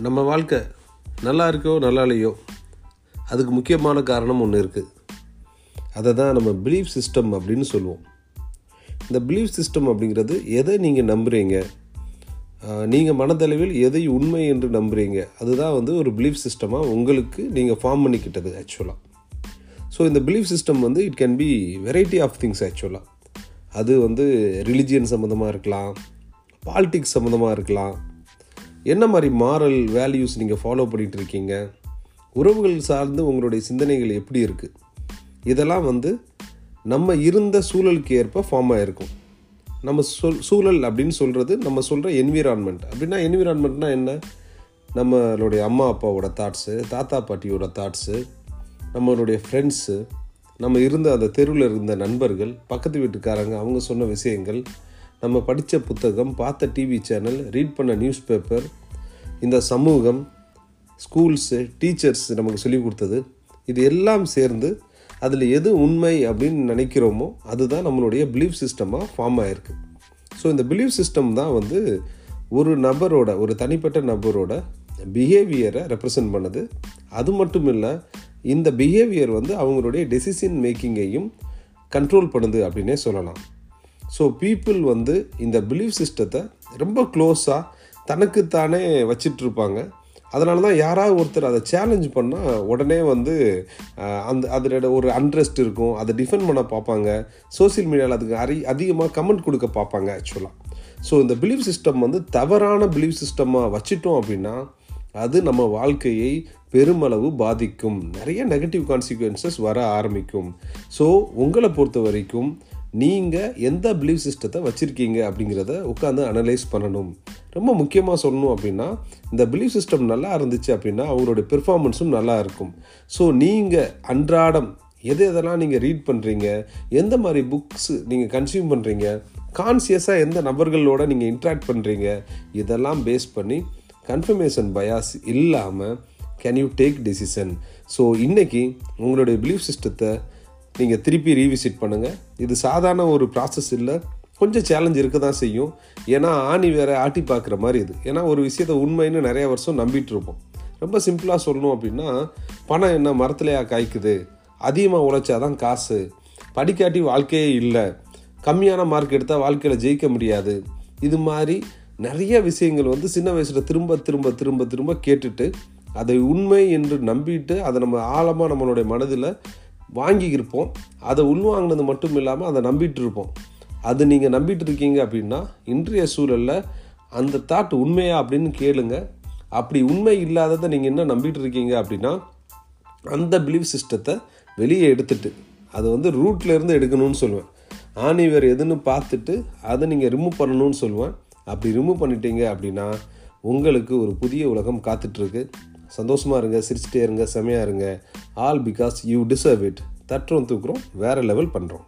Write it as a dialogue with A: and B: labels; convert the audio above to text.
A: நம்ம வாழ்க்கை நல்லா இருக்கோ நல்லா இல்லையோ அதுக்கு முக்கியமான காரணம் ஒன்று இருக்குது அதை தான் நம்ம பிலீஃப் சிஸ்டம் அப்படின்னு சொல்லுவோம். இந்த பிலீஃப் சிஸ்டம் அப்படிங்கிறது எதை நீங்கள் நம்புகிறீங்க நீங்கள் மனதளவில் எதை உண்மை என்று நம்புகிறீங்க அதுதான் வந்து ஒரு பிலீஃப் சிஸ்டமாக உங்களுக்கு நீங்கள் ஃபார்ம் பண்ணிக்கிட்டது ஆக்சுவலாக ஸோ இந்த பிலீஃப் சிஸ்டம் வந்து it can be variety of things ஆக்சுவலாக அது வந்து ரிலிஜியன் சம்மந்தமாக இருக்கலாம் பாலிட்டிக்ஸ் சம்மந்தமாக இருக்கலாம் என்ன மாதிரி மாரல் வேல்யூஸ் நீங்கள் ஃபாலோ பண்ணிகிட்டு இருக்கீங்க உறவுகள் சார்ந்து உங்களுடைய சிந்தனைகள் எப்படி இருக்குது இதெல்லாம் வந்து நம்ம இருந்த சூழலுக்கு ஏற்ப ஃபார்ம் ஆகிருக்கும் நம்ம சொல் சூழல் அப்படின்னு சொல்கிறது நம்ம சொல்கிற என்விரான்மெண்ட் அப்படின்னா என்விரான்மெண்ட்னால் என்ன? நம்மளுடைய அம்மா அப்பாவோட தாட்ஸு தாத்தா பாட்டியோட தாட்ஸு நம்மளுடைய ஃப்ரெண்ட்ஸு நம்ம இருந்த அந்த தெருவில் இருந்த நண்பர்கள் பக்கத்து வீட்டுக்காரங்க அவங்க சொன்ன விஷயங்கள் நம்ம படித்த புத்தகம் பார்த்த டிவி சேனல் ரீட் பண்ண நியூஸ் பேப்பர் இந்த சமூகம் ஸ்கூல்ஸு டீச்சர்ஸ் நமக்கு சொல்லிக் கொடுத்தது. இது எல்லாம் சேர்ந்து அதில் எது உண்மை அப்படின்னு நினைக்கிறோமோ அதுதான் நம்மளுடைய பிலீஃப் சிஸ்டமாக ஃபார்ம் ஆகிருக்கு ஸோ இந்த பிலீஃப் சிஸ்டம் தான் வந்து ஒரு நபரோட ஒரு தனிப்பட்ட நபரோட பிஹேவியரை ரெப்ரசன்ட் பண்ணுது. அது மட்டும் இல்லை இந்த பிஹேவியர் வந்து அவங்களுடைய டெசிஷன் மேக்கிங்கையும் கண்ட்ரோல் பண்ணுது அப்படின்னே சொல்லலாம். ஸோ பீப்புள் வந்து இந்த பிலீஃப் சிஸ்டத்தை ரொம்ப க்ளோஸாக தனக்குத்தானே வச்சிட்ருப்பாங்க. அதனால தான் யாராவது ஒருத்தர் அதை சேலஞ்ச் பண்ணால் உடனே வந்து அந்த அதோட ஒரு அன்ட்ரெஸ்ட் இருக்கும். அதை டிஃபெண்ட் பண்ண பார்ப்பாங்க. சோசியல் மீடியாவில் அதுக்கு அரி அதிகமாக கமெண்ட் கொடுக்க பார்ப்பாங்க ஆக்சுவலாக ஸோ இந்த பிலீஃப் சிஸ்டம் வந்து தவறான பிலீஃப் சிஸ்டமாக வச்சிட்டோம் அப்படின்னா அது நம்ம வாழ்க்கையை பெருமளவு பாதிக்கும். நிறைய நெகட்டிவ் கான்சிக்வன்சஸ் வர ஆரம்பிக்கும். ஸோ உங்களை பொறுத்த வரைக்கும் நீங்கள் எந்த பிலீஃப் சிஸ்டத்தை வச்சுருக்கீங்க அப்படிங்கிறத உட்காந்து அனலைஸ் பண்ணணும். ரொம்ப முக்கியமாக சொல்லணும் அப்படின்னா இந்த பிலீஃப் சிஸ்டம் நல்லா இருந்துச்சு அப்படின்னா அவங்களுடைய பெர்ஃபார்மன்ஸும் நல்லா இருக்கும். ஸோ நீங்கள் அன்றாடம் எது எதெல்லாம் நீங்கள் ரீட் பண்ணுறீங்க எந்த மாதிரி புக்ஸ் நீங்கள் கன்சியூம் பண்ணுறீங்க கான்சியஸாக எந்த நபர்களோட நீங்கள் இன்ட்ராக்ட் பண்ணுறீங்க இதெல்லாம் பேஸ் பண்ணி கன்ஃபர்மேஷன் பயாஸ் இல்லாமல் can you take decision so இன்றைக்கி உங்களுடைய பிலீஃப் சிஸ்டத்தை நீங்கள் திருப்பி ரீவிசிட் பண்ணுங்கள் இது சாதாரண ஒரு ப்ராசஸ் இல்லை. கொஞ்சம் சேலஞ்ச் இருக்க தான் செய்யும். ஏன்னா ஆணி வேற ஆட்டி பார்க்குற மாதிரி இது. ஏன்னா ஒரு விஷயத்தை உண்மைன்னு நிறைய வருஷம் நம்பிட்டு இருப்போம். ரொம்ப சிம்பிளாக சொல்லணும் அப்படின்னா பணம் என்ன மரத்துலையா காய்க்குது? அதிகமாக உழைச்சாதான் காசு. படிக்காட்டி வாழ்க்கையே இல்லை. கம்மியான மார்க் எடுத்தால் வாழ்க்கையில் ஜெயிக்க முடியாது. இது மாதிரி நிறைய விஷயங்கள் வந்து சின்ன வயசில் திரும்ப திரும்ப திரும்ப திரும்ப கேட்டுட்டு அதை உண்மை என்று நம்பிட்டு அதை நம்ம ஆழமாக நம்மளுடைய மனதில் வாங்கியிருப்போம். அதை உள்வாங்கினது மட்டும் இல்லாமல் அதை நம்பிட்டு இருப்போம் அது நீங்கள் நம்பிட்டு இருக்கீங்க அப்படின்னா இன்றைய சூழலில் அந்த தாட் உண்மையா அப்படின்னு கேளுங்க. அப்படி உண்மை இல்லாததை நீங்கள் என்ன நம்பிட்டு இருக்கீங்க அப்படின்னா அந்த பிலீஃப் சிஸ்டத்தை வெளியே எடுத்துட்டு அது வந்து ரூட்லேருந்து எடுக்கணும்னு சொல்லுவேன். ஆணி வேறு எதுன்னு பார்த்துட்டு அதை நீங்கள் ரிமூவ் பண்ணணும்னு சொல்லுவேன். அப்படி ரிமூவ் பண்ணிட்டீங்க அப்படின்னா உங்களுக்கு ஒரு புதிய உலகம் காத்துட்ருக்கு சந்தோஷமாக இருங்க சிரிச்சிட்டே இருங்க செமையாக இருங்க. All because you deserve it தட்டுறோம் தூக்குறோம் வேறு லெவல் பண்ணுறோம்